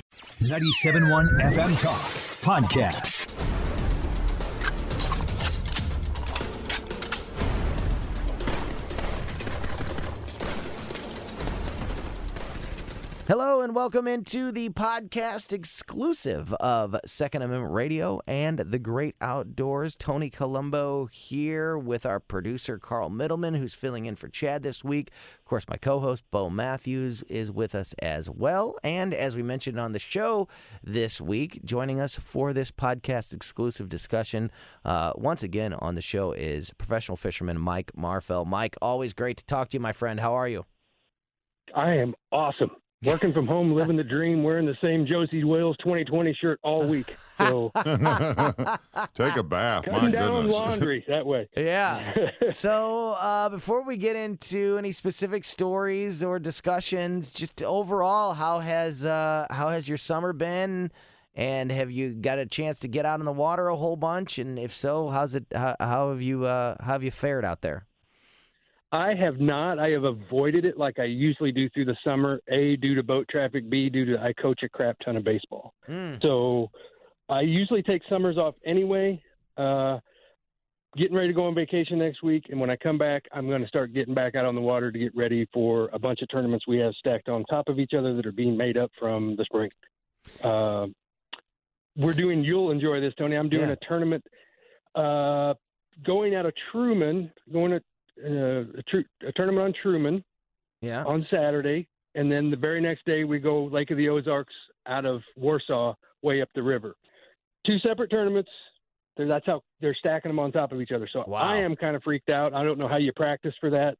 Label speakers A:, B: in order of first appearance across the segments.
A: 97.1 FM Talk Podcast.
B: Hello and welcome into the podcast exclusive of Second Amendment Radio and the Great Outdoors. Tony Colombo here with our producer Carl Middleman, who's filling in for Chad this week. Of course, my co-host Bo Matthews is with us as well. And as we mentioned on the show this week, joining us for this podcast exclusive discussion uh, once again on the show is professional fisherman Mike Marfell. Mike, always great to talk to you, my friend. How are you?
C: I am awesome working from home, living the dream, wearing the same Josey Wales 2020 shirt all week. So
D: take a bath.
C: Cutting
D: My
C: down
D: goodness.
C: laundry that way.
B: Yeah. so uh, before we get into any specific stories or discussions, just overall, how has uh, how has your summer been? And have you got a chance to get out in the water a whole bunch? And if so, how's it? How, how have you uh, how have you fared out there?
C: I have not. I have avoided it like I usually do through the summer. A due to boat traffic. B due to I coach a crap ton of baseball.
B: Mm.
C: So I usually take summers off anyway. Uh, getting ready to go on vacation next week, and when I come back, I'm going to start getting back out on the water to get ready for a bunch of tournaments we have stacked on top of each other that are being made up from the spring. Uh, we're doing. You'll enjoy this, Tony. I'm doing
B: Yeah.
C: a tournament. Uh, going out of Truman, going to uh, a, tr- a tournament on Truman
B: Yeah.
C: on Saturday, and then the very next day we go Lake of the Ozarks out of Warsaw, way up the river. Two separate tournaments. They're- That's how they're stacking them on top of each other. So
B: Wow.
C: I am kind of freaked out. I don't know how you practice for that.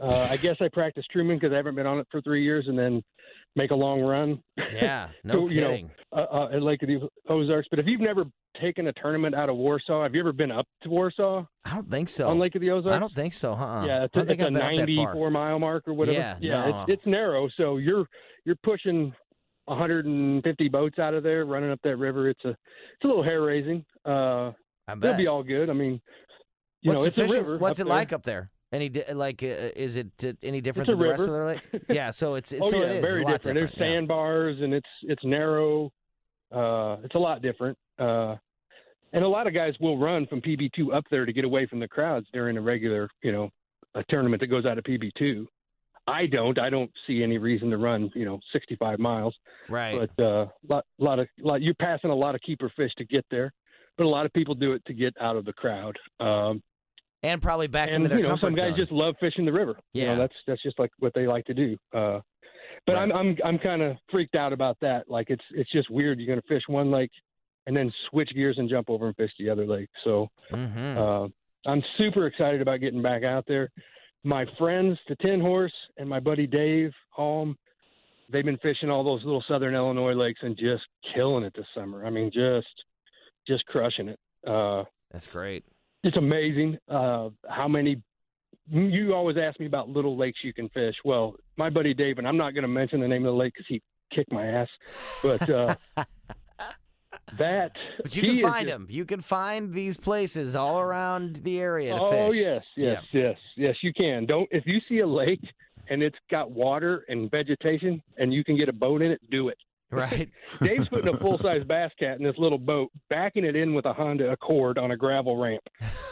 C: Uh, I guess I practice Truman because I haven't been on it for three years, and then make a long run.
B: Yeah. No
C: So, you know,
B: kidding.
C: uh, uh, at Lake of the Ozarks. But if you've never taken a tournament out of Warsaw, have you ever been up to Warsaw
B: I don't think so.
C: on Lake of the Ozarks?
B: I don't think so. Huh?
C: Yeah, it's a, it's a
B: I've been up that far.
C: 94 mile mark or whatever.
B: Yeah,
C: yeah,
B: no.
C: it's, it's narrow, so you're you're pushing 150 boats out of there, running up that river. It's a it's a little hair raising. Uh,
B: I
C: it'll be all good. I mean, you
B: What's
C: know, it's a river.
B: What's it
C: there.
B: like up there? Any di- like uh, is it any different than the rest of the lake? Yeah, so it's, it's
C: oh
B: so
C: yeah,
B: it is
C: very
B: a
C: different. There's
B: yeah.
C: sandbars and it's it's narrow. Uh, it's a lot different. Uh, and a lot of guys will run from PB2 up there to get away from the crowds during a regular, you know, a tournament that goes out of PB2. I don't. I don't see any reason to run, you know, 65 miles.
B: Right.
C: But uh, lot, lot of, lot, you're passing a lot of keeper fish to get there. But a lot of people do it to get out of the crowd. Um,
B: and probably back
C: and
B: into their
C: you know,
B: comfort
C: some guys
B: zone.
C: just love fishing the river. You
B: Yeah.
C: know, that's that's just like what they like to do. Uh, but I'm I'm I'm kind of freaked out about that. Like it's it's just weird. You're going to fish one lake, and then switch gears and jump over and fish the other lake. So
B: Mhm.
C: uh, I'm super excited about getting back out there. My friends, the Tin Horse, and my buddy Dave Holm, they've been fishing all those little southern Illinois lakes and just killing it this summer. I mean, just just crushing it. Uh,
B: That's great.
C: it's amazing uh, how many. You always ask me about little lakes you can fish. Well, my buddy Dave, and I'm not going to mention the name of the lake because he kicked my ass, but uh, that.
B: But you can find them. You can find these places all around the area to
C: Oh
B: fish.
C: yes, yes, yes, yes. You can. Don't if you see a lake and it's got water and vegetation and you can get a boat in it, do it.
B: Right.
C: Dave's putting a full size bass cat in this little boat, backing it in with a Honda Accord on a gravel ramp.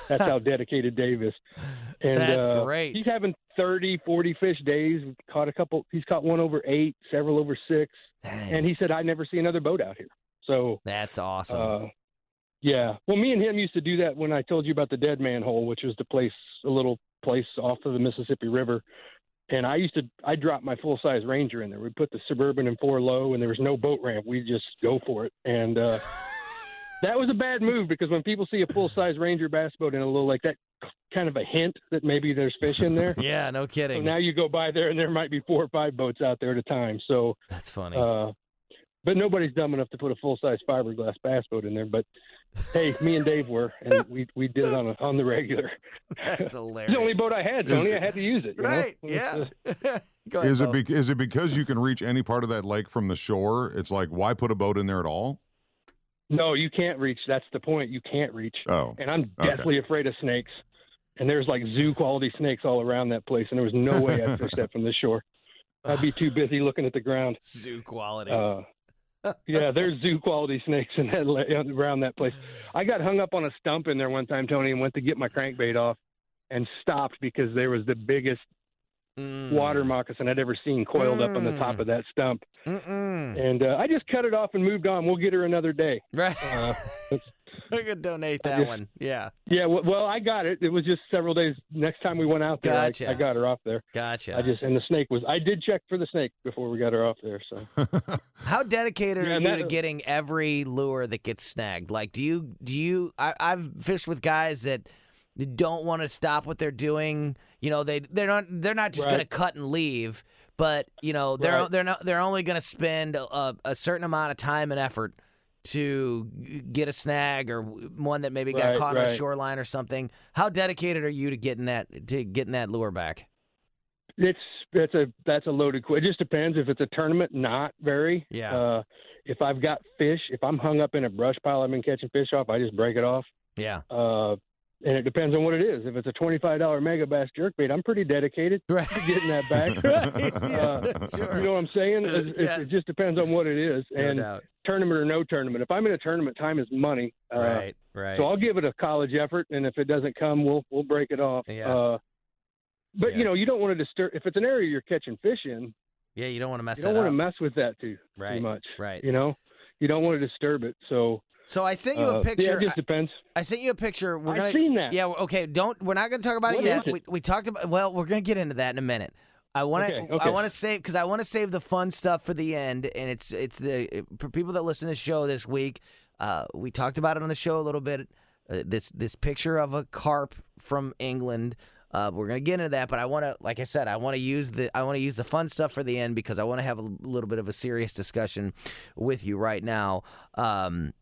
C: That's how dedicated Dave is. And
B: That's
C: uh,
B: great.
C: He's having 30, 40 fish days. Caught a couple. He's caught one over eight, several over six.
B: Dang.
C: And he said, "I never see another boat out here." So
B: That's awesome.
C: uh, yeah. Well, me and him used to do that when I told you about the Dead Man Hole, which was the place, a little place off of the Mississippi River. And I used to, I dropped my full size Ranger in there. We put the Suburban in four low, and there was no boat ramp. We'd just go for it. And uh, that was a bad move because when people see a full size Ranger bass boat in a little like that, kind of a hint that maybe there's fish in there.
B: yeah, no
C: So
B: kidding.
C: now you go by there, and there might be four or five boats out there at a time. So
B: That's funny.
C: uh, but nobody's dumb enough to put a full size fiberglass bass boat in there. But hey, me and Dave were, and we we did it on a, on the regular.
B: That's
C: It's
B: hilarious.
C: the only boat I had, Tony. I had to use it. you know?
B: right.
C: It's,
B: Yeah.
C: uh,
B: Go ahead,
D: Is it
B: Bo.
D: be, is it because you can reach any part of that lake from the shore? It's like why put a boat in there at all?
C: no, you can't reach. That's the point. You can't reach.
D: Oh,
C: And I'm
D: Okay.
C: deathly afraid of snakes. And there's like zoo quality snakes all around that place, and there was no way I'd fish that from the shore. I'd be too busy looking at the ground.
B: Zoo quality.
C: Uh, yeah, there's zoo quality snakes in that around that place. I got hung up on a stump in there one time, Tony, and went to get my crankbait off, and stopped because there was the biggest
B: Mm.
C: water moccasin I'd ever seen coiled up on the top
B: Mm.
C: of that stump,
B: Mm-mm.
C: and uh, I just cut it off and moved on. We'll get her another day.
B: Right.
C: Uh,
B: I could donate that
C: just-
B: one. Yeah.
C: yeah, well, well, I got it. It was just several days. Next time we went out there, I- I, got her off there.
B: Gotcha.
C: I just and the snake was. I did check for the snake before we got her off there. So
B: How dedicated
C: Yeah,
B: are you
C: that-
B: to getting every lure that gets snagged? Like, do you do you? I, I've fished with guys that don't want to stop what they're doing. You know, they they're not they're not just
C: Right.
B: going to cut and leave, but you know they're
C: Right.
B: they're not they're only going to spend a, a certain amount of time and effort to get a snag or one that maybe got
C: Right,
B: caught on a shoreline or something. How dedicated are you to getting that to getting that lure back?
C: it's that's a that's a loaded. que- It just depends if it's a tournament. Not very.
B: Yeah.
C: Uh, if I've got fish, if I'm hung up in a brush pile, I've been catching fish off. I just break it off.
B: Yeah.
C: Uh, and it depends on what it is. If it's a twenty-five dollar Megabass jerkbait, I'm pretty dedicated
B: Right.
C: to getting that back.
B: Right, yeah,
C: Uh,
B: sure.
C: You know what I'm saying? It, it-
B: Yes.
C: it just depends on what it is,
B: No
C: and
B: doubt.
C: tournament or no tournament. If I'm in a tournament, time is money. Uh,
B: right. Right.
C: So I'll give it a college effort, and if it doesn't come, we'll we'll break it off.
B: Yeah.
C: Uh, but
B: Yeah.
C: you know, you don't want to disturb. If it's an area you're catching fish in,
B: yeah. You don't want to mess
C: you don't want
B: up.
C: to mess with that too
B: Right,
C: too much.
B: right.
C: You know, you don't want to disturb it. So
B: So I sent you
C: uh,
B: a picture.
C: Yeah, it just depends.
B: I, I sent you a picture. We're
C: I've
B: gonna,
C: seen that.
B: Yeah. Okay. Don't. We're not going to talk about
C: What
B: it yet.
C: it?
B: We, we talked about. Well, we're going to get into that in a minute. I want to.
C: Okay,
B: I want to save because I want to save the fun stuff for the end, and it's it's the for people that listen to the show this week. Uh, we talked about it on the show a little bit. Uh, this this picture of a carp from England. Uh, we're gonna get into that, but I want to, like I said, I want to use the I want to use the fun stuff for the end because I want to have a little bit of a serious discussion with you right now. Um,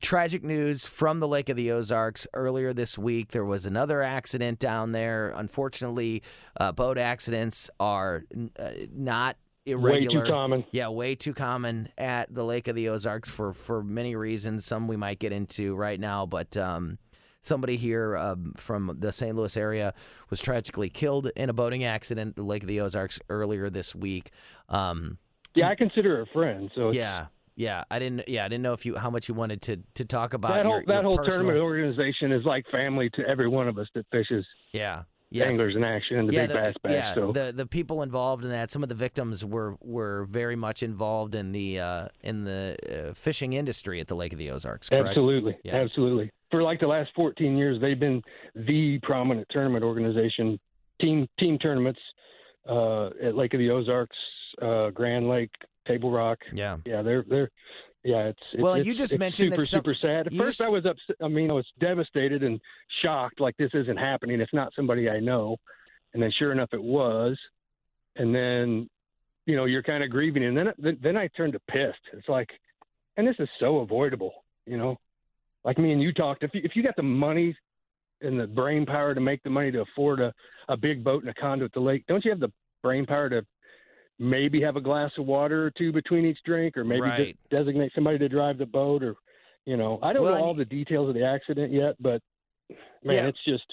B: tragic news from the Lake of the Ozarks earlier this week. There was another accident down there. Unfortunately, uh, boat accidents are uh, not irregular.
C: Way too common.
B: Yeah, way too common at the Lake of the Ozarks for for many reasons. Some we might get into right now, but. Um, Somebody here um, from the St. Louis area was tragically killed in a boating accident at the Lake of the Ozarks earlier this week. Um,
C: Yeah, I consider her a friend. So
B: yeah, yeah. I didn't. Yeah, I didn't know if you how much you wanted to to talk about
C: that whole
B: your,
C: that
B: your
C: whole
B: personal-
C: tournament organization is like family to every one of us that fishes
B: Yeah. Yes.
C: anglers in action and the
B: yeah,
C: big
B: the,
C: bass bash.
B: yeah,
C: so
B: the the people involved in that, some of the victims were were very much involved in the uh, in the uh, fishing industry at the Lake of the Ozarks. Correct?
C: absolutely,
B: Yeah.
C: absolutely. For like the last 14 years, they've been the prominent tournament organization, team team tournaments uh, at Lake of the Ozarks, uh, Grand Lake, Table Rock.
B: Yeah.
C: Yeah, they're they're yeah, it's, it's
B: Well,
C: it's-
B: you just mentioned that
C: super
B: some-
C: super sad. At first,
B: just-
C: I was upset. I mean, I was devastated and shocked. Like this isn't happening. It's not somebody I know. And then, sure enough, it was. And then, you know, you're kind of grieving, and then then, then I turned to pissed. It's like, and this is so avoidable. You know, like me and you talked. If you, if you got the money and the brain power to make the money to afford a a big boat and a condo at the lake, don't you have the brain power to maybe have a glass of water or two between each drink, or maybe
B: Right.
C: just designate somebody to drive the boat, or you know, I don't
B: Well,
C: know all the details of the accident yet, but man,
B: Yeah.
C: it's just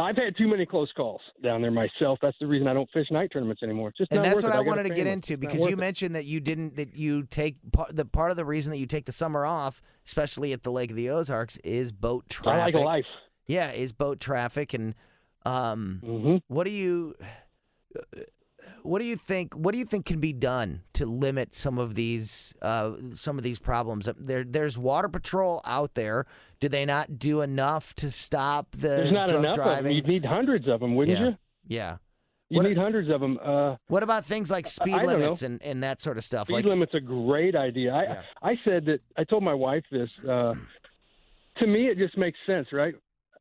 C: I've had too many close calls down there myself. That's the reason I don't fish night tournaments anymore. It's just
B: and that's what
C: it.
B: I wanted to get into because you
C: it.
B: mentioned that you didn't that you take part the part of the reason that you take the summer off, especially at the Lake of the Ozarks, is boat
C: I
B: traffic.
C: like life.
B: Yeah, is boat traffic and um
C: hmm
B: what do you what do you think what do you think can be done to limit some of these uh, some of these problems there there's water patrol out there do they not do enough to stop the
C: There's not
B: drunk
C: enough
B: driving
C: of them. You'd need hundreds of them, wouldn't
B: yeah
C: you?
B: yeah
C: You
B: What-
C: need hundreds of them. Uh,
B: what about things like speed
C: I
B: limits and, and that sort of stuff
C: speed
B: like
C: limit's a great idea. I
B: Yeah.
C: I said that I told my wife this. Uh, to me, it just makes sense, right?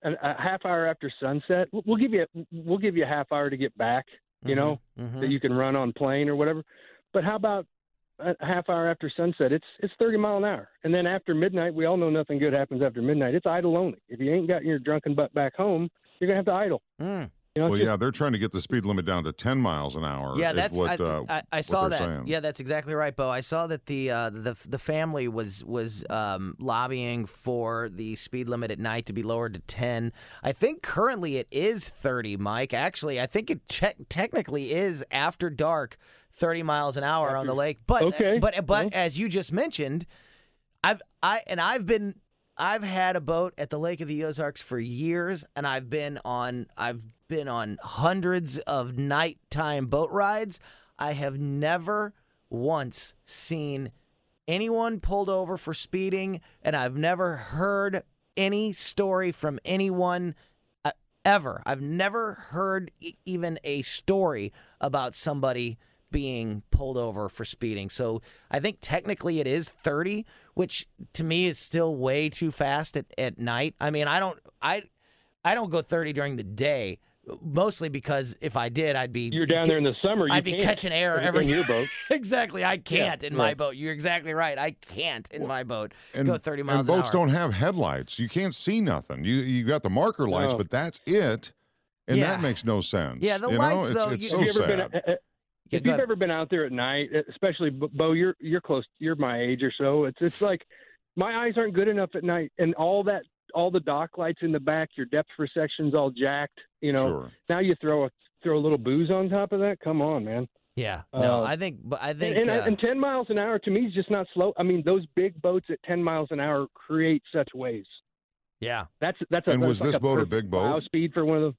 C: A, a half hour after sunset, we'll- we'll give you we'll give you a half hour to get back. You know
B: Mhm.
C: that you can run on plane or whatever. But how about a a half hour after sunset? It's it's 30 mile an hour, and then after midnight, we all know nothing good happens after midnight. It's idle only. If you ain't got your drunken butt back home, you're gonna have to idle.
B: Mm.
C: You know,
D: Well, yeah, they're trying to get the speed limit down to 10 miles an hour.
B: Yeah,
D: is
B: that's
D: what,
B: I,
D: uh,
B: I, I saw
D: they're
B: that.
D: saying.
B: Yeah, that's exactly right, Bo. I saw that the uh, the the family was was um, lobbying for the speed limit at night to be lowered to ten. I think currently it is thirty, Mike. Actually, I think it che- technically is after dark, thirty miles an hour on the lake. But
C: Okay.
B: but but
C: Well.
B: as you just mentioned, I've I and I've been I've had a boat at the Lake of the Ozarks for years, and I've been on I've been on hundreds of nighttime boat rides. I have never once seen anyone pulled over for speeding, and I've never heard any story from anyone uh, ever. I've never heard e- even a story about somebody being pulled over for speeding. So I think technically it is 30, which to me is still way too fast at, at night. I mean, I don't I I don't go 30 during the day, mostly because if I did, I'd be
C: you're down there in the summer. You
B: I'd be
C: can't.
B: catching air
C: in-
B: every
C: in your boat.
B: exactly. I can't in my boat. You're exactly right. I can't in my boat
D: and,
B: go 30 miles
D: and
B: an
D: boats
B: hour.
D: don't have headlights. You can't see nothing. You you got the marker lights,
C: No.
D: but that's it. And
B: Yeah.
D: that makes no sense.
B: Yeah, the
D: you
B: lights,
D: know?
B: though,
D: It's, it's
B: you-
D: so
C: have you ever
D: sad.
C: been? uh, uh,
B: Yeah,
C: if you've
B: ahead.
C: ever been out there at night, especially Bo- Bo, you're you're close. You're my age or so. It's it's like my eyes aren't good enough at night, and all that all the dock lights in the back, your depth perception's all jacked. You know,
D: Sure.
C: now you throw a throw a little booze on top of that. Come on, man.
B: Yeah. No,
C: Uh,
B: I think but I think
C: And, and,
B: uh,
C: and 10 miles an hour to me is just not slow. I mean, those big boats at 10 miles an hour create such waves.
B: yeah.
C: That's that's a,
D: And
C: that's
D: was
C: like
D: this boat a big boat?
C: Plow speed for one of those.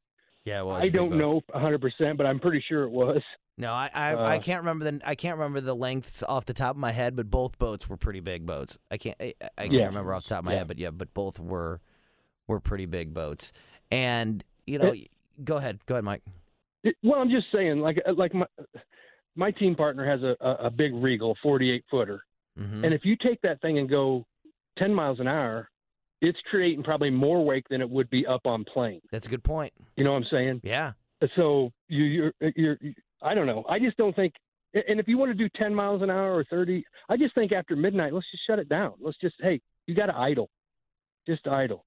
B: Yeah, well,
C: I don't know 100, percent but I'm pretty sure it was.
B: No, I I, I
C: Uh,
B: can't remember the I can't remember the lengths off the top of my head, but both boats were pretty big boats. I can't I, I can't
C: Yeah.
B: remember off the top of my
C: Yeah.
B: head, but yeah, but both were were pretty big boats. And you know, go ahead, go ahead, Mike.
C: It- well, I'm just saying, like like my my team partner has a a, a big Regal 48 footer,
B: hmm
C: and if you take that thing and go 10 miles an hour, it's creating probably more wake than it would be up on plane.
B: That's a good point.
C: You know what I'm saying?
B: Yeah.
C: So you you're you're I don't know. I just don't think. And if you want to do 10 miles an hour or 30, I just think after midnight, let's just shut it down. Let's just hey, you got to idle, just idle.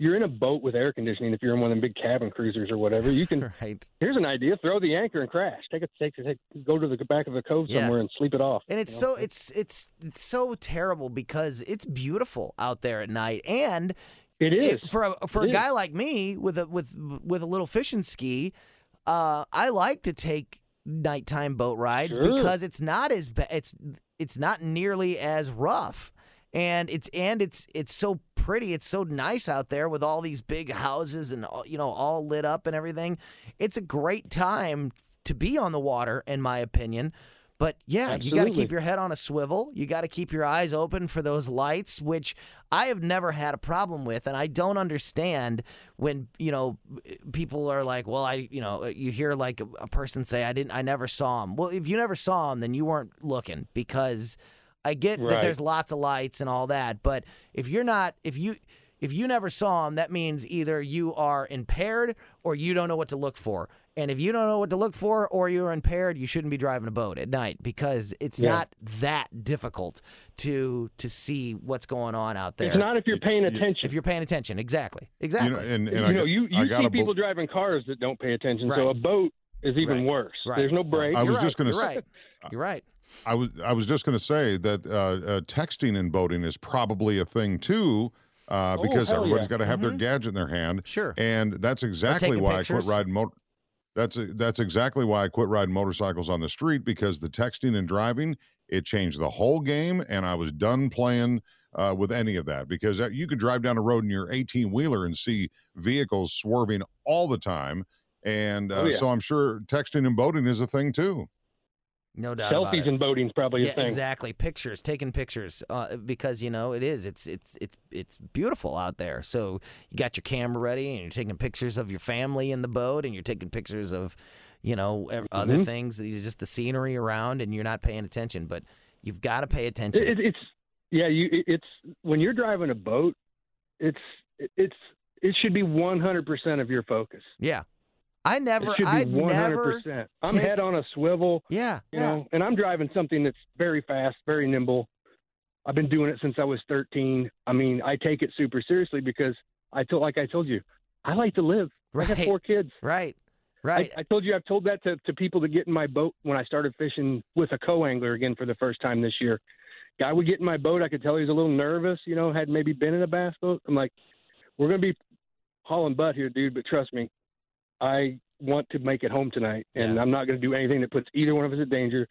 C: You're in a boat with air conditioning. If you're in one of them big cabin cruisers or whatever, you can.
B: Right.
C: Here's an idea: throw the anchor and crash. Take it, take, take go to the back of the cove
B: Yeah.
C: somewhere and sleep it off.
B: And it's
C: you know?
B: so it's it's it's so terrible because it's beautiful out there at night and
C: it is
B: it- for a for
C: It
B: a
C: is.
B: guy like me with a with with a little fishing ski, uh, I like to take nighttime boat rides
C: Sure.
B: because it's not as ba- it's it's not nearly as rough, and it's and it's it's so pretty. It's so nice out there with all these big houses and uh, you know all lit up and everything. It's a great time to be on the water, in my opinion. But yeah, you got to keep your head on a swivel. You got to keep your eyes open for those lights, which I have never had a problem with, and I don't understand when you know people are like, "Well, I," you know, uh, you hear like a, a person say, "I didn't, I never saw him." Well, if you never saw him, then you weren't looking because I get that there's lots of lights and all that, but if you're not, if you if you never saw him, that means either you are impaired or you don't know what to look for. And if you don't know what to look for or you're impaired, you shouldn't be driving a boat at night because it's
C: Yeah.
B: not that difficult to to see what's going on out there.
C: It's not if you're paying attention.
B: if you're paying attention. Exactly.
D: You
B: Exactly.
D: know, and, and
C: you
D: I,
C: know,
D: got-
C: you,
D: I
C: you
D: gotta
C: see
D: bel-
C: people driving cars that don't pay attention.
B: Right.
C: So a boat is even
B: Right.
C: worse.
B: Right.
C: There's no brake.
D: I
B: You're
D: was
B: right.
D: just gonna
B: You're right. You're right.
D: I was I was just going to say that uh, uh, texting and boating is probably a thing too, uh,
C: Oh,
D: because
C: hell
D: everybody's
C: yeah.
D: got to have their
B: Mhm.
D: gadget in their hand.
B: Sure.
D: And that's exactly why I quit riding motor. That's that's exactly why I quit riding motorcycles on the street because the texting and driving it changed the whole game, and I was done playing uh, with any of that because uh, you could drive down the road in your 18 wheeler and see vehicles swerving all the time, and uh,
C: Oh, yeah.
D: so I'm sure texting and boating is a thing too.
B: No doubt
C: Selfies and boating's probably
B: yeah,
C: a thing.
B: exactly. Pictures, taking pictures, uh, because you know it is. It's it's it's it's beautiful out there. So you got your camera ready, and you're taking pictures of your family in the boat, and you're taking pictures of, you know, ev- other
C: Mhm.
B: things, just the scenery around, and you're not paying attention. But you've got to pay attention.
C: It, it's yeah, you. it- It's when you're driving a boat, it's it's it should be 100 percent of your focus.
B: yeah, I never,
C: it should be
B: I
C: 100
B: never.
C: I'm
B: take-
C: head on a swivel,
B: Yeah,
C: you know, and I'm driving something that's very fast, very nimble. I've been doing it since I was 13. I mean, I take it super seriously because I told, like I told you, I like to live. I have four kids.
B: right, right.
C: I, I told you I've told that to, to people that get in my boat when I started fishing with a co-angler again for the first time this year. Guy would get in my boat. I could tell he was a little nervous, you know, had maybe been in a bass boat. I'm like, we're gonna be hauling butt here, dude, but trust me, I want to make it home tonight, and
B: Yeah.
C: I'm not gonna do anything that puts either one of us in danger.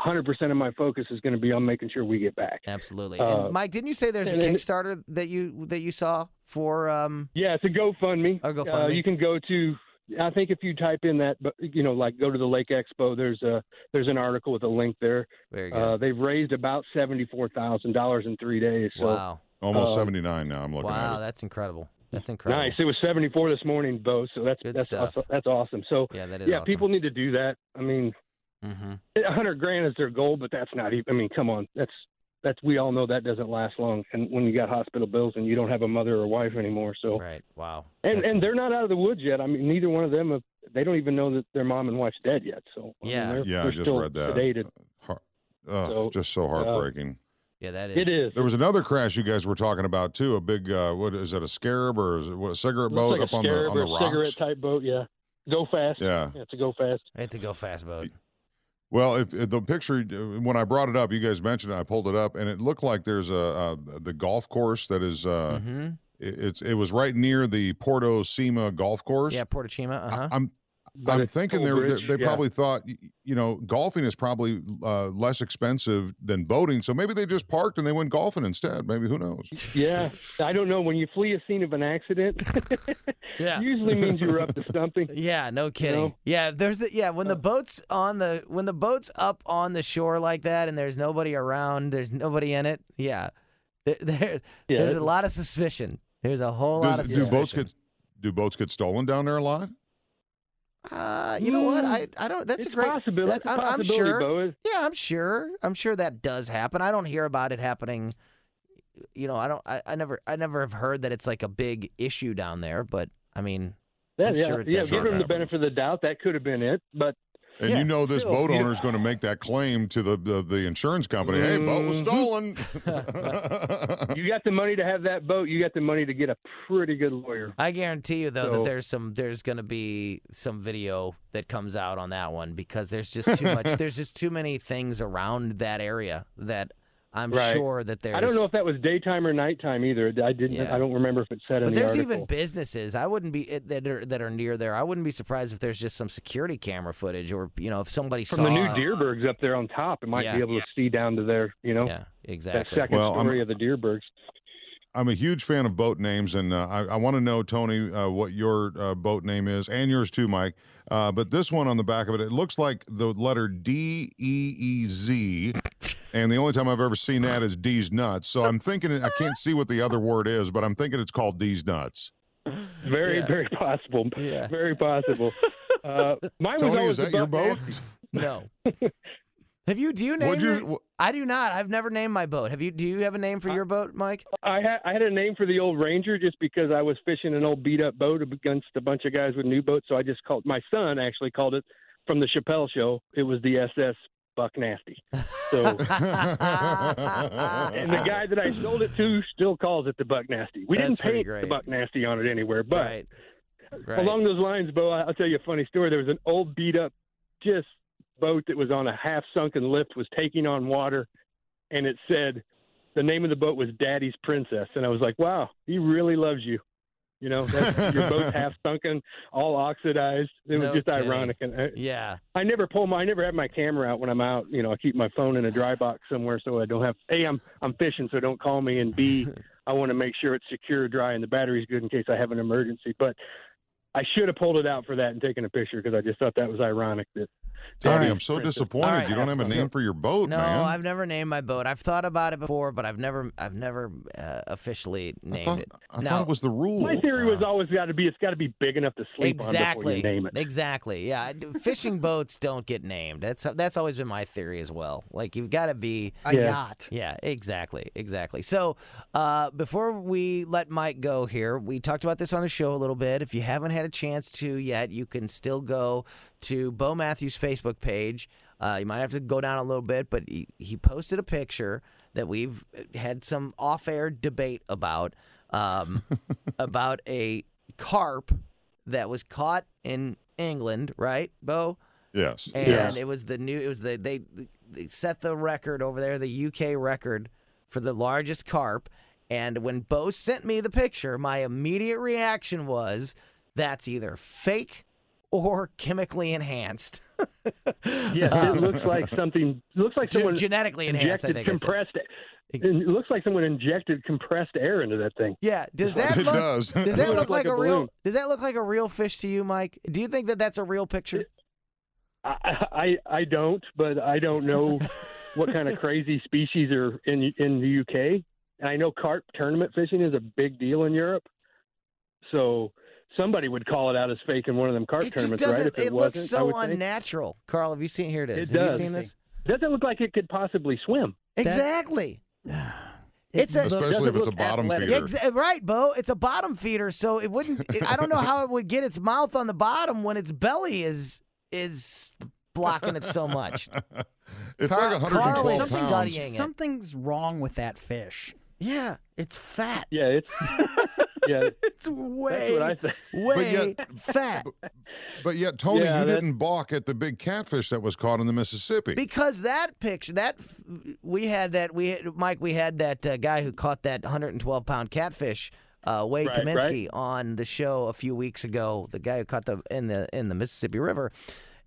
C: 100% of my focus is going to be on making sure we get back.
B: Absolutely.
C: Uh,
B: and Mike, didn't you say there's a
C: and- and-
B: Kickstarter that you that you saw for? um
C: Yeah, it's a GoFundMe.
B: A GoFundMe.
C: Uh, you can go to. I think if you type in that, but you know, like go to the Lake Expo. There's a there's an article with a link there.
B: Very good.
C: Uh, they've raised about seventy four thousand dollars in three days. So
B: wow.
D: Almost
C: Um,
D: 79 now. I'm looking
B: Wow,
D: at it.
B: that's incredible. That's incredible.
C: nice. It was seventy four this morning, Bo. So that's
B: Good
C: that's
B: stuff.
C: aw- that's awesome. So
B: Yeah, that is
C: yeah,
B: awesome.
C: people need to do that. I mean,
B: hmm
C: a hundred grand is their goal, but that's not even. I mean, come on, that's that's we all know that doesn't last long. And when you got hospital bills and you don't have a mother or wife anymore, so
B: Right. Wow.
C: and
B: That's-
C: and they're not out of the woods yet. I mean, neither one of them have. They don't even know that their mom and wife's dead yet. So I mean,
B: Yeah.
C: they're,
D: Yeah, I
C: they're
D: just read that.
C: Sedated.
D: Har- Ugh,
C: So,
D: just so
C: uh,
D: heartbreaking.
B: Yeah, that is.
C: It is.
D: There was another crash you guys were talking about too. A big, uh, what is it? A scarab or is it what, a cigarette boat
C: like
D: up
C: a
D: on the
C: scarab
D: on the
C: a
D: rocks?
C: cigarette type boat. Yeah, go fast.
D: Yeah.
C: yeah, it's a go fast.
B: It's a go fast boat.
D: Well, if, if the picture uh, when I brought it up, you guys mentioned it. I pulled it up, and it looked like there's a, uh the golf course that is. Uh,
B: hmm
D: it, it's it was right near the Porto Cima golf course.
B: Yeah, Porto Cima. Uh huh.
D: I, am
C: By
D: I'm
C: the
D: thinking
C: toll
D: they, were- they they
C: yeah.
D: probably thought you know golfing is probably uh, less expensive than boating, so maybe they just parked and they went golfing instead. Maybe who knows?
C: Yeah, I don't know. When you flee a scene of an accident,
B: Yeah.
C: usually means you were up to something.
B: Yeah, no kidding.
C: know?
B: Yeah, there's the yeah when the boat's on the when the boat's up on the shore like that and there's nobody around, there's nobody in it. Yeah, there, there
C: Yeah.
B: there's a lot of suspicion. There's a whole lot
D: Do,
B: of
D: do
B: suspicion.
D: boats get do boats get stolen down there a lot?
B: Uh, you know what?
C: Mm,
B: I I don't. That's a great.
C: possibility.
B: that- I'm, I'm sure. Yeah, I'm sure. I'm sure that does happen. I don't hear about it happening. You know, I don't. I, I never. I never have heard that it's like a big issue down there. But I mean,
C: That,
B: I'm
C: yeah,
B: sure it
C: yeah. Give them the benefit of the doubt. That could have been it, but
D: And
B: Yeah,
D: you know this
C: still,
D: boat owner is going to make that claim to the the, the insurance company. Hey, boat was
C: Mhm.
D: stolen.
C: you got the money to have that boat. You got the money to get a pretty good lawyer.
B: I guarantee you though that there's some there's going to be some video that comes out on that one because there's just too much. there's just too many things around that area that I'm
C: Right.
B: sure that there's.
C: I don't know if that was daytime or nighttime either. I didn't.
B: Yeah.
C: I don't remember if it said in
B: But
C: the
B: there's
C: article.
B: even businesses. I wouldn't be that are that are near there. I wouldn't be surprised if there's just some security camera footage, or you know, if somebody saw.
C: from
B: saw
C: the new Dierbergs up there on top. It might
B: Yeah.
C: be able to see down to there. You know,
B: Yeah,
C: that
B: exactly.
C: second
D: Well, I'm-
C: of the Dierbergs.
D: I'm a huge fan of boat names, and uh, I, I want to know, Tony, uh, what your uh, boat name is, and yours too, Mike. Uh, but this one on the back of it, it looks like the letter D E E Z, and the only time I've ever seen that is D's nuts. So I'm thinking I can't see what the other word is, but I'm thinking it's called D's nuts.
C: Very,
B: Yeah.
C: very possible.
B: Yeah.
C: Very possible. Uh, mine was
D: Tony,
C: always
D: is that
C: the
D: your boat?
B: No. have you? Do you name
D: Would
B: your? I do not. I've never named my boat. Have you? Do you have a name for your boat, Mike?
C: I had I had a name for the old Ranger just because I was fishing an old beat up boat against a bunch of guys with new boats. So I just called my son actually called it from the Chappelle show. It was the SS Buck Nasty. So and the guy that I sold it to still calls it the Buck Nasty. We
B: That's
C: didn't paint
B: great.
C: the Buck Nasty on it anywhere, but
B: right. Right.
C: along those lines, Bo, I'll tell you a funny story. There was an old beat up just boat that was on a half sunken lift, was taking on water, and it said the name of the boat was Daddy's Princess, and I was like, wow, he really loves you. You know, that's, your boat's half sunken, all oxidized. It was
B: No
C: just
B: kidding.
C: ironic, and I,
B: Yeah.
C: I never pull my, I never have my camera out when I'm out. You know, I keep my phone in a dry box somewhere so I don't have. A, I'm I'm fishing, so don't call me, and B, I want to make sure it's secure, dry, and the battery's good in case I have an emergency. But I should have pulled it out for that and taken a picture because I just thought that was ironic. That
D: Tony, I'm so disappointed.
B: All right.
D: You don't have a name for your boat,
B: No,
D: man.
B: I've never named my boat. I've thought about it before, but I've never, I've never uh, officially
D: I
B: named
D: thought,
B: it.
D: I
B: Now-
D: thought it was the rule.
C: My theory was always got to be it's got to be big enough to sleep on before
B: exactly.
C: you name it.
B: Exactly. Yeah. Fishing boats don't get named. That's that's always been my theory as well. Like you've got to be
E: A
C: Yeah.
E: yacht.
B: Yeah, exactly, exactly. So, uh, before we let Mike go here, we talked about this on the show a little bit. If you haven't had a chance to yet, you can still go to Bo Matthews' Facebook page. Uh, you might have to go down a little bit, but he, he posted a picture that we've had some off-air debate about, um, about a carp that was caught in England, right, Bo?
D: yes.
B: and it was the new. It was the they, they set the record over there, the UK record for the largest carp. And when Bo sent me the picture, my immediate reaction was, "That's either fake or chemically enhanced."
C: Yes,
B: Um,
C: it looks like something. Looks like someone
B: genetically enhanced. I
C: injected
B: think. I
C: compressed. It looks like someone injected compressed air into that thing.
B: Yeah. Does that
D: it
B: look?
D: does.
B: Does that look like,
C: like
B: a,
C: a
B: real? Does that look like a real fish to you, Mike? Do you think that that's a real picture?
C: I, I I don't, but I don't know what kind of crazy species are in in the UK. And I know carp tournament fishing is a big deal in Europe, so somebody would call it out as fake in one of them carp
B: It
C: tournaments,
B: doesn't.
C: right? If
B: it
C: it,
B: looks so
C: would think.
B: unnatural. Carl, have you seen? Here it is.
C: It
B: have
C: does.
B: you seen this?
C: Doesn't look like it could possibly swim.
B: Exactly. It's a-
D: Especially if it's a bottom
C: athletic.
D: feeder.
B: Exa- right, Bo. It's a bottom feeder, so it wouldn't. I don't know how it would get its mouth on the bottom when its belly is is blocking it so much.
D: It's
B: Carl-
D: like
B: Carl
D: 112
B: is
D: pounds.
B: studying it.
E: Something's wrong with that fish.
B: Yeah, it's fat.
C: Yeah, it's yeah.
B: It's
C: That's
B: way
C: what I
B: way fat.
D: But yet, Tony,
C: Yeah,
D: you
C: that-
D: didn't balk at the big catfish that was caught in the Mississippi.
B: Because that picture, that f- we had that we had, Mike, we had that uh, guy who caught that 112 pound catfish, uh, Wade
C: Right,
B: Kaminsky, on the show a few weeks ago. The guy who caught the in the in the Mississippi River,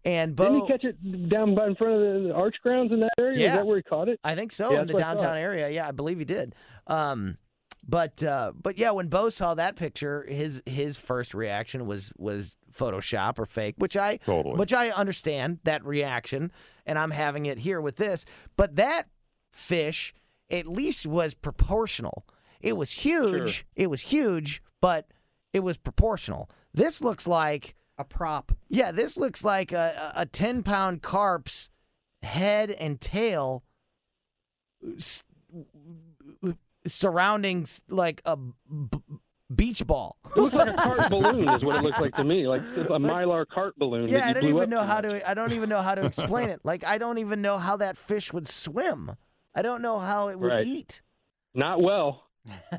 B: and Bo.
C: Didn't he catch it down by in front of the arch grounds in that area?
B: Yeah.
C: Is that where he caught it?
B: I think so
C: Yeah,
B: in the
C: that's what I
B: downtown area. Yeah, I believe he did. Um, but uh, but yeah, when Bo saw that picture, his his first reaction was was Photoshop or fake, which I
D: Totally.
B: which I understand that reaction, and I'm having it here with this. But that fish at least was proportional. It was huge.
C: Sure.
B: It was huge, but it was proportional. This looks like
E: A prop.
B: yeah, this looks like a, a 10 pound carp's head and tail s- surrounding like a b- beach ball.
C: It looks like a cart balloon, is what it looks like to me, like a mylar cart balloon.
B: Yeah,
C: that
B: I don't even know how
C: much.
B: to. I don't even know how to explain it. Like I don't even know how that fish would swim. I don't know how it would
C: Right.
B: eat.
C: Not well.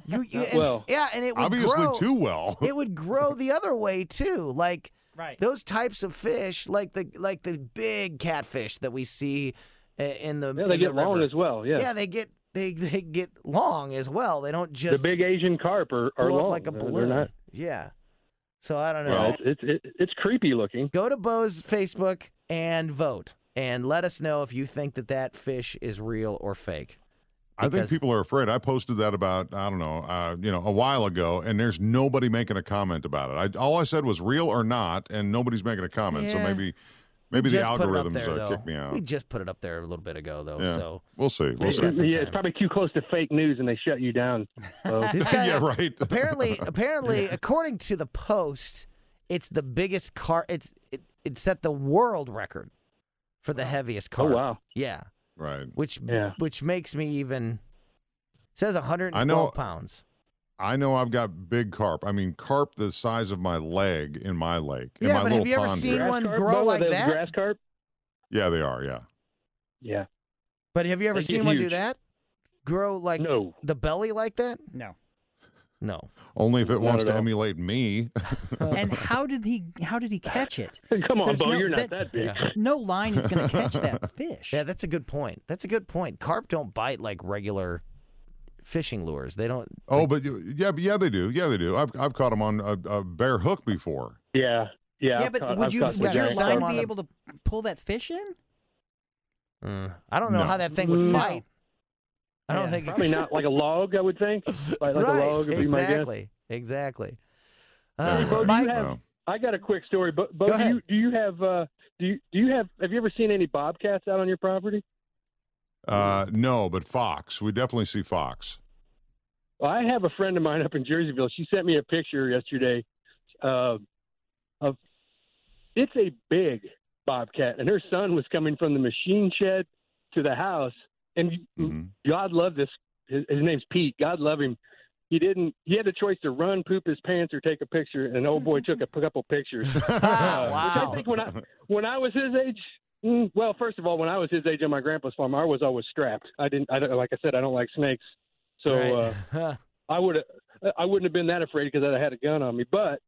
B: You, you
C: Not
B: and-
C: well.
B: yeah, and it would
D: Obviously,
B: grow.
D: too well.
B: it would grow the other way too. Like
E: Right.
B: those types of fish, like the like the big catfish that we see uh, in the
C: Yeah, they
B: the
C: get long as well. Yeah.
B: Yeah, they get they they get long as well. They don't just the
C: big Asian carp are, are
B: blow up
C: long.
B: like a
C: They're-
B: balloon.
C: They're not.
B: Yeah. So I don't know.
C: Well, it's it's it's creepy looking.
B: Go to Bo's Facebook and vote, and let us know if you think that that fish is real or fake.
D: I think people are afraid. I posted that about I don't know, uh, you know, a while ago, and there's nobody making a comment about it. I, all I said was real or not, and nobody's making a comment. So maybe, maybe the
B: Just put it up
D: algorithms
B: there,
D: uh, kick me out.
B: We just put it up there a little bit ago, though.
D: Yeah.
B: So
D: We'll see. We'll see.
C: it- yeah, it's probably too close to fake news, and they shut you down. So,
B: guy,
D: yeah, right.
B: apparently, apparently, according to the Post, it's the biggest car. It's it, it set the world record for the heaviest car.
C: oh wow.
B: Yeah,
D: right.
B: which
C: Yeah.
B: which makes me even says 112
D: I know-
B: pounds.
D: I know I've got big carp. I mean, carp the size of my leg in my lake. in
B: Yeah,
D: my
B: but have you ever seen
D: here.
C: Grass
B: one
C: carp,
B: grow
C: Bo, are
B: like
C: those
B: that?
C: Grass carp.
D: Yeah, they are. Yeah.
C: Yeah.
B: But have you ever
C: They
B: seen
C: get
B: one do that? Grow like
C: No.
B: the belly like that?
E: No.
B: No.
D: Only if it
C: Not
D: wants to
C: all.
D: emulate me.
E: And how did he? How did he catch it?
C: Come on,
E: There's
C: Bo.
E: no-
C: you're not
E: that-
C: that big.
B: Yeah.
E: No line is going to catch that fish.
B: Yeah, that's a good point. That's a good point. Carp don't bite like regular fishing lures. They don't.
D: Oh, but you- yeah, but yeah, they do. Yeah, they do. I've I've caught them on a, a bare hook before.
C: Yeah, yeah.
E: Yeah,
C: I've
E: but
C: caught-
E: would
C: I've
E: you would your
C: giant
E: line be able to pull that fish in?
B: Uh, I don't know
D: No.
B: how that thing would
C: No.
B: fight. I don't
E: Yeah.
B: think
C: Probably not like a log. I would think. Like, like
B: right.
C: a log would be my guess.
B: exactly. Exactly. Uh,
C: Bo,
B: Mike,
C: you have?
D: Wow.
C: I got a quick story. But Bo,
B: Go
C: do you do you have uh, do you do you have have you ever seen any bobcats out on your property?
D: Uh, no, but fox. We definitely see fox.
C: Well, I have a friend of mine up in Jerseyville. She sent me a picture yesterday uh, of it's a big bobcat, and her son was coming from the machine shed to the house. And
D: Mhm.
C: God love this. His, his name's Pete. God love him. He didn't. He had a choice to run, poop his pants, or take a picture. And old boy took a couple pictures. Uh, Which I think when I when I was his age, well, first of all, when I was his age on my grandpa's farm, I was always strapped. I didn't. I like I said, I don't like snakes. So uh, I would I wouldn't have been that afraid because I had a gun on me. But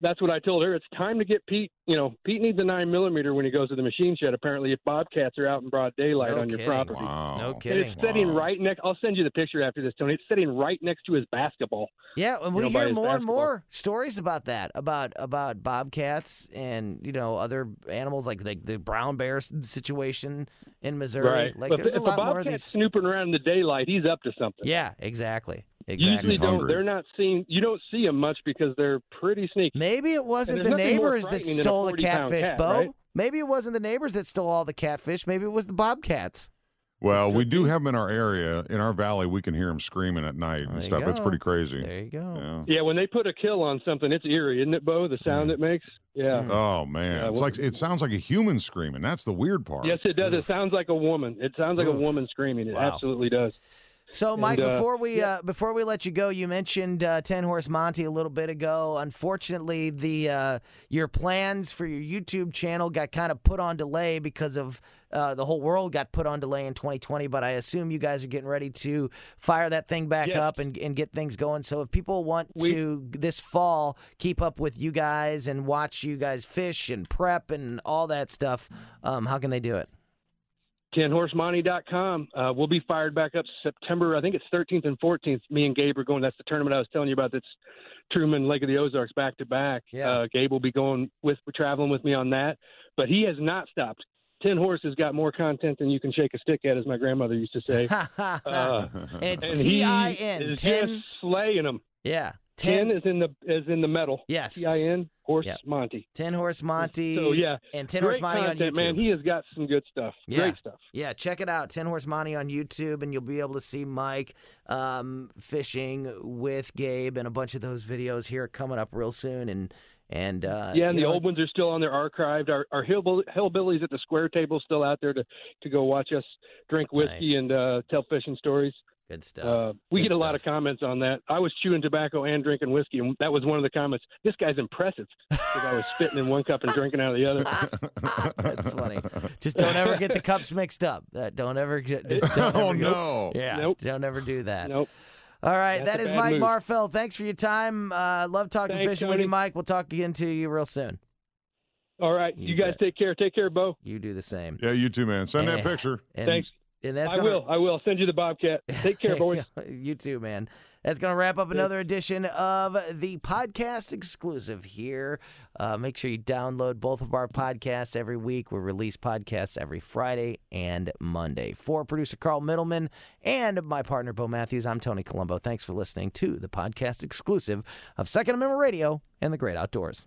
C: that's what I told her. It's time to get Pete. You know, Pete needs a nine millimeter when he goes to the machine shed. Apparently, if bobcats are out in broad daylight
B: No
C: on your
B: kidding.
C: property.
D: Wow.
B: No
C: And
B: kidding.
C: it's sitting right next. I'll send you the picture after this, Tony. It's sitting right next to his basketball.
B: Yeah, and we
C: know,
B: hear
C: his
B: more and more stories about that, about about bobcats and you know other animals like like the brown bear situation in Missouri. Right. Like
C: but
B: there's
C: if
B: a lot more of
C: bobcat's
B: these.
C: snooping around in the daylight, he's up to something.
B: Yeah, exactly.
C: You
B: Exactly.
C: usually don't. They're not seen. You don't see them much because they're pretty sneaky.
B: Maybe it wasn't the
C: there's nothing more
B: neighbors that
C: frightening than a
B: stole the catfish,
C: cat,
B: Bo.
C: right?
B: Maybe it wasn't the neighbors that stole all the catfish. Maybe it was the bobcats.
D: Well, we do have them in our area, in our valley. We can hear them screaming at night and
B: you
D: stuff. It's pretty crazy.
B: There you go.
D: Yeah.
C: Yeah, when they put a kill on something, it's eerie, isn't it, Bo? The sound mm. it makes. Yeah. Mm.
D: Oh man,
C: Yeah,
D: it's
C: well-
D: like it sounds like a human screaming. That's the weird part.
C: Yes, it does. It sounds like a woman. It sounds like a woman screaming. It
B: Wow.
C: absolutely does.
B: So, Mike,
C: And, uh,
B: before we
C: yeah.
B: uh, before we let you go, you mentioned uh, Tin Horse Monty a little bit ago. Unfortunately, the uh, your plans for your YouTube channel got kind of put on delay because of uh, the whole world got put on delay in 2020. But I assume you guys are getting ready to fire that thing back
C: Yes.
B: up and, and get things going. So, if people want
C: We-
B: to this fall keep up with you guys and watch you guys fish and prep and all that stuff, um, how can they do it?
C: tinhorsemonty.com. Uh, we'll be fired back up September, I think it's 13th and 14th. Me and Gabe are going. That's the tournament I was telling you about. That's Truman Lake of the Ozarks back to back.
B: Yeah.
C: Uh, Gabe will be going with traveling with me on that, but he has not stopped. Tin Horse has got more content than you can shake a stick at, as my grandmother used to say. Uh,
B: and it's T I N
C: tin. slaying them.
B: Yeah,
C: Tin is in the is in the metal.
B: Yes.
C: T I N Horse
B: Yep.
C: Monty.
B: Tin Horse Monty.
C: So yeah,
B: and Tin Horse
C: great
B: Monty on YouTube.
C: man. He has got some good stuff.
B: Yeah.
C: Great stuff.
B: yeah, check it out. Tin Horse Monty on YouTube, and you'll be able to see Mike um, fishing with Gabe and a bunch of those videos here coming up real soon. And and uh,
C: yeah, and the
B: know,
C: old ones are still on there archived. Our, our hillbill, hillbillies at the square table still out there to, to go watch us drink whiskey
B: Nice.
C: and uh, tell fishing stories.
B: Good stuff.
C: Uh, we
B: Good
C: get a lot of comments on that. I was chewing tobacco and drinking whiskey, and that was one of the comments. This guy's impressive because I was spitting in one cup and drinking out of the other.
B: That's funny. Just don't ever get the cups mixed up. Uh, don't ever get. Just don't
D: oh
B: ever go-
D: no.
B: Yeah,
C: Nope.
B: don't ever do that.
C: Nope.
B: All right,
C: That's
B: that
C: a
B: is
C: bad
B: Mike
C: move.
B: Marfell. Thanks for your time. Uh, love talking
C: Thanks,
B: fishing with you, Mike. We'll talk again to you real soon.
C: All right,
B: You
C: you, guys
B: bet.
C: take care. Take care, Bo.
B: You do the same.
D: Yeah, you too, man. Send
B: Hey.
D: that picture.
B: And,
C: Thanks.
B: And that's
C: I
B: gonna,
C: will. I will send you the bobcat. Take care, boys.
B: you too, man. That's going to wrap up another edition of the podcast exclusive here. Uh, make sure you download both of our podcasts every week. We release podcasts every Friday and Monday. For producer Carl Middleman and my partner Bo Matthews, I'm Tony Colombo. Thanks for listening to the podcast exclusive of Second Amendment Radio and the Great Outdoors.